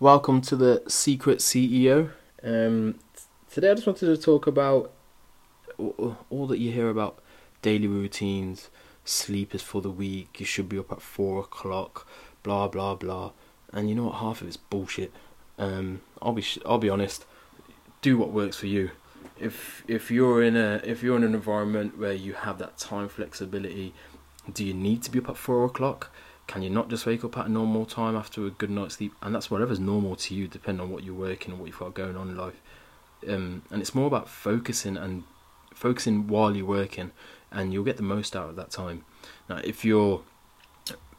Welcome to the Secret CEO. Um, today, I just wanted to talk about all, that you hear about daily routines. Sleep is for the weak. You should be up at four o'clock. Blah blah blah. And you know what? Half of it's bullshit. Um, I'll be I'll be honest. Do what works for you. If if you're in a if you're in an environment where you have that time flexibility, do you need to be up at four o'clock? Can you not just wake up at a normal time after a good night's sleep? And that's whatever's normal to you, depending on what you're working and what you've got going on in life. Um, and it's more about focusing and focusing while you're working, and you'll get the most out of that time. Now, if you're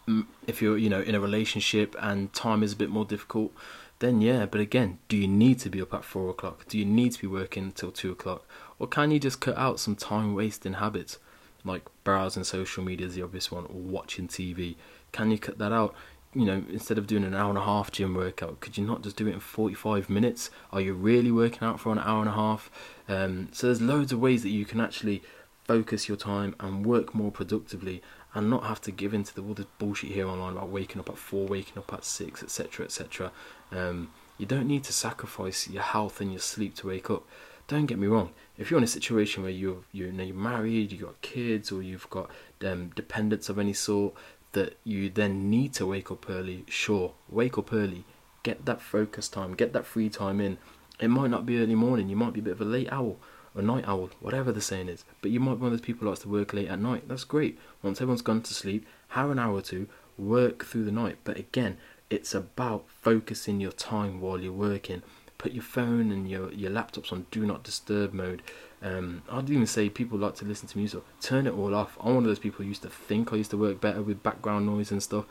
mm, if you're you know in a relationship and time is a bit more difficult, then yeah. But again, do you need to be up at four o'clock? Do you need to be working until two o'clock, or can you just cut out some time wasting habits? Like browsing social media is the obvious one, or watching TV. Can you cut that out? You know, instead of doing an hour and a half gym workout, could you not just do it in 45 minutes? Are you really working out for an hour and a half? Um, so there's loads of ways that you can actually focus your time and work more productively and not have to give into the, all this bullshit here online about waking up at 4, waking up at 6, etc. etc. Um, you don't need to sacrifice your health and your sleep to wake up. Don't get me wrong. If you're in a situation where you're you're, know, you're married, you've got kids, or you've got um, dependents of any sort, that you then need to wake up early, sure, wake up early, get that focus time, get that free time in. It might not be early morning, you might be a bit of a late owl or night owl, whatever the saying is, but you might be one of those people who likes to work late at night. That's great. Once everyone's gone to sleep, have an hour or two, work through the night. But again, it's about focusing your time while you're working. Put your phone and your, your laptops on do not disturb mode. Um, I'd even say people like to listen to music. Turn it all off. I'm one of those people who used to think I used to work better with background noise and stuff.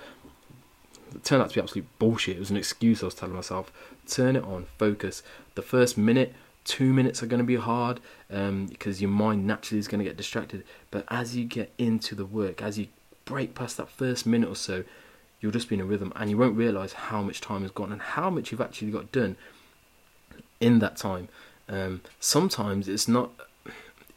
It turned out to be absolute bullshit. It was an excuse I was telling myself. Turn it on. Focus. The first minute, two minutes are going to be hard um, because your mind naturally is going to get distracted. But as you get into the work, as you break past that first minute or so, you'll just be in a rhythm and you won't realize how much time has gone and how much you've actually got done in that time. Um, sometimes it's not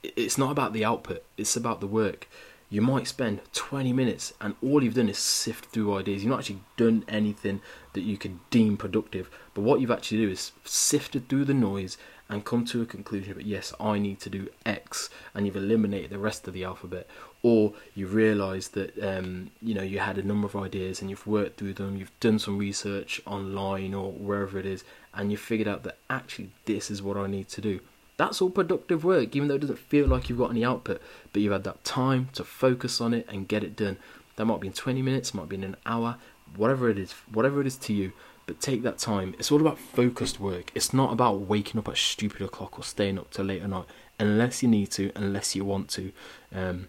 it's not about the output; it's about the work. You might spend 20 minutes and all you've done is sift through ideas. You've not actually done anything that you can deem productive. But what you've actually do is sifted through the noise and come to a conclusion But yes, I need to do X, and you've eliminated the rest of the alphabet. Or you realise that um, you know you had a number of ideas and you've worked through them. You've done some research online or wherever it is, and you figured out that actually this is what I need to do. That's all productive work, even though it doesn't feel like you've got any output, but you've had that time to focus on it and get it done. That might be in 20 minutes, might be in an hour, whatever it is, whatever it is to you. But take that time. It's all about focused work. It's not about waking up at stupid o'clock or staying up till late at night, unless you need to, unless you want to. Um,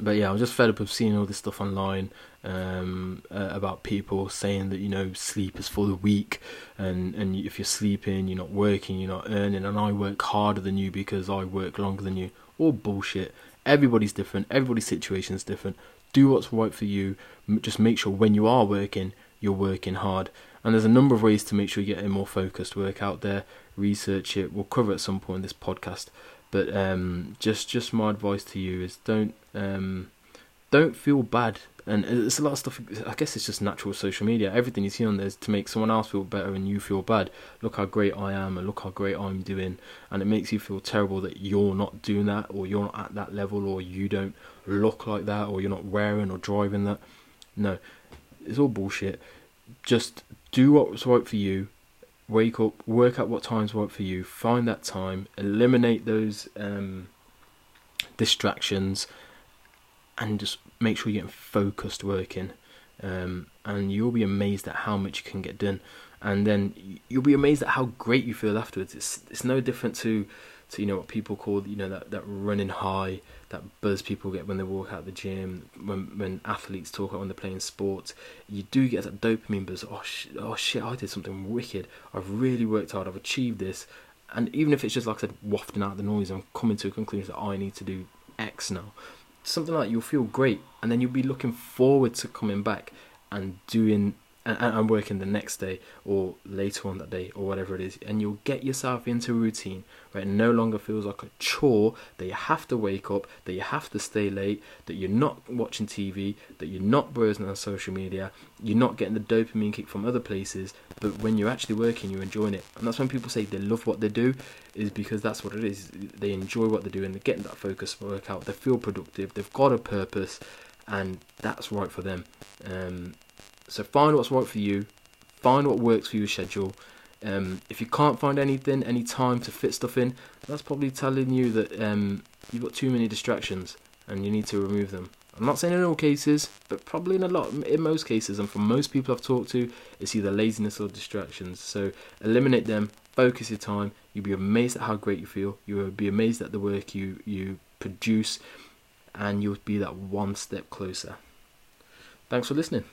but yeah, I'm just fed up of seeing all this stuff online um, uh, about people saying that you know sleep is for the weak, and and if you're sleeping, you're not working, you're not earning, and I work harder than you because I work longer than you. All bullshit. Everybody's different. Everybody's situation is different. Do what's right for you. Just make sure when you are working, you're working hard. And there's a number of ways to make sure you get a more focused work out there. Research it. We'll cover at some point in this podcast. But um, just just my advice to you is don't um, don't feel bad. And it's a lot of stuff. I guess it's just natural social media. Everything you see on there is to make someone else feel better and you feel bad. Look how great I am and look how great I'm doing. And it makes you feel terrible that you're not doing that or you're not at that level or you don't look like that or you're not wearing or driving that. No, it's all bullshit. Just do what's right for you wake up, work out what times work for you, find that time, eliminate those um, distractions, and just make sure you're getting focused working. Um, and you'll be amazed at how much you can get done. And then you'll be amazed at how great you feel afterwards. It's it's no different to to you know what people call you know that that running high, that buzz people get when they walk out the gym, when when athletes talk when they're playing sports. You do get that dopamine buzz. Oh shit! Oh shit! I did something wicked. I've really worked hard. I've achieved this. And even if it's just like I said, wafting out the noise, I'm coming to a conclusion that I need to do X now. Something like you'll feel great, and then you'll be looking forward to coming back and doing and, and working the next day or later on that day or whatever it is, and you'll get yourself into a routine where it no longer feels like a chore that you have to wake up, that you have to stay late, that you're not watching TV, that you're not browsing on social media, you're not getting the dopamine kick from other places, but when you're actually working, you're enjoying it. And that's when people say they love what they do, is because that's what it is. They enjoy what they're doing, they're getting that focus workout, they feel productive, they've got a purpose, and that's right for them. Um, so find what's right for you, find what works for your schedule. Um, if you can't find anything, any time to fit stuff in, that's probably telling you that um, you've got too many distractions and you need to remove them. I'm not saying in all cases, but probably in a lot, in most cases, and for most people I've talked to, it's either laziness or distractions. So eliminate them, focus your time. You'll be amazed at how great you feel. You'll be amazed at the work you you produce, and you'll be that one step closer. Thanks for listening.